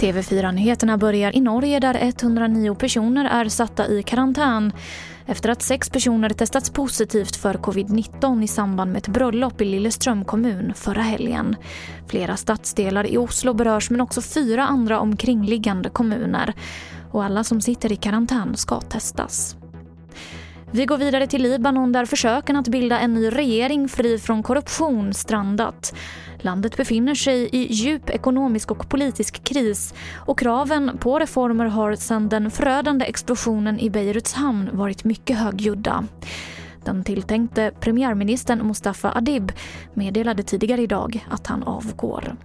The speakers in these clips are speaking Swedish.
TV4-nyheterna börjar i Norge där 109 personer är satta i karantän efter att sex personer testats positivt för covid-19 i samband med ett bröllop i Lilleström kommun förra helgen. Flera stadsdelar i Oslo berörs men också fyra andra omkringliggande kommuner. Och alla som sitter i karantän ska testas. Vi går vidare till Libanon där försöken att bilda en ny regering fri från korruption strandat. Landet befinner sig i djup ekonomisk och politisk kris och kraven på reformer har sedan den förödande explosionen i Beiruts hamn varit mycket högljudda. Den tilltänkte premiärministern Mustafa Adib meddelade tidigare idag att han avgår.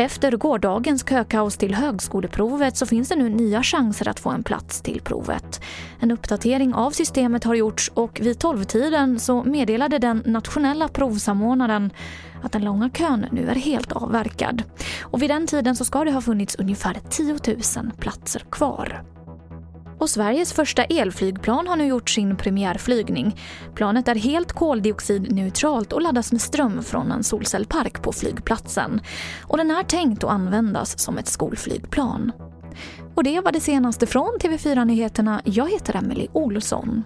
Efter gårdagens kökaos till högskoleprovet så finns det nu nya chanser att få en plats till provet. En uppdatering av systemet har gjorts och vid 12-tiden så meddelade den nationella provsamordnaren att den långa kön nu är helt avverkad. Och vid den tiden så ska det ha funnits ungefär 10 000 platser kvar. Och Sveriges första elflygplan har nu gjort sin premiärflygning. Planet är helt koldioxidneutralt och laddas med ström från en solcellpark på flygplatsen. Och den är tänkt att användas som ett skolflygplan. Och det var det senaste från TV4 Nyheterna. Jag heter Emily Olsson.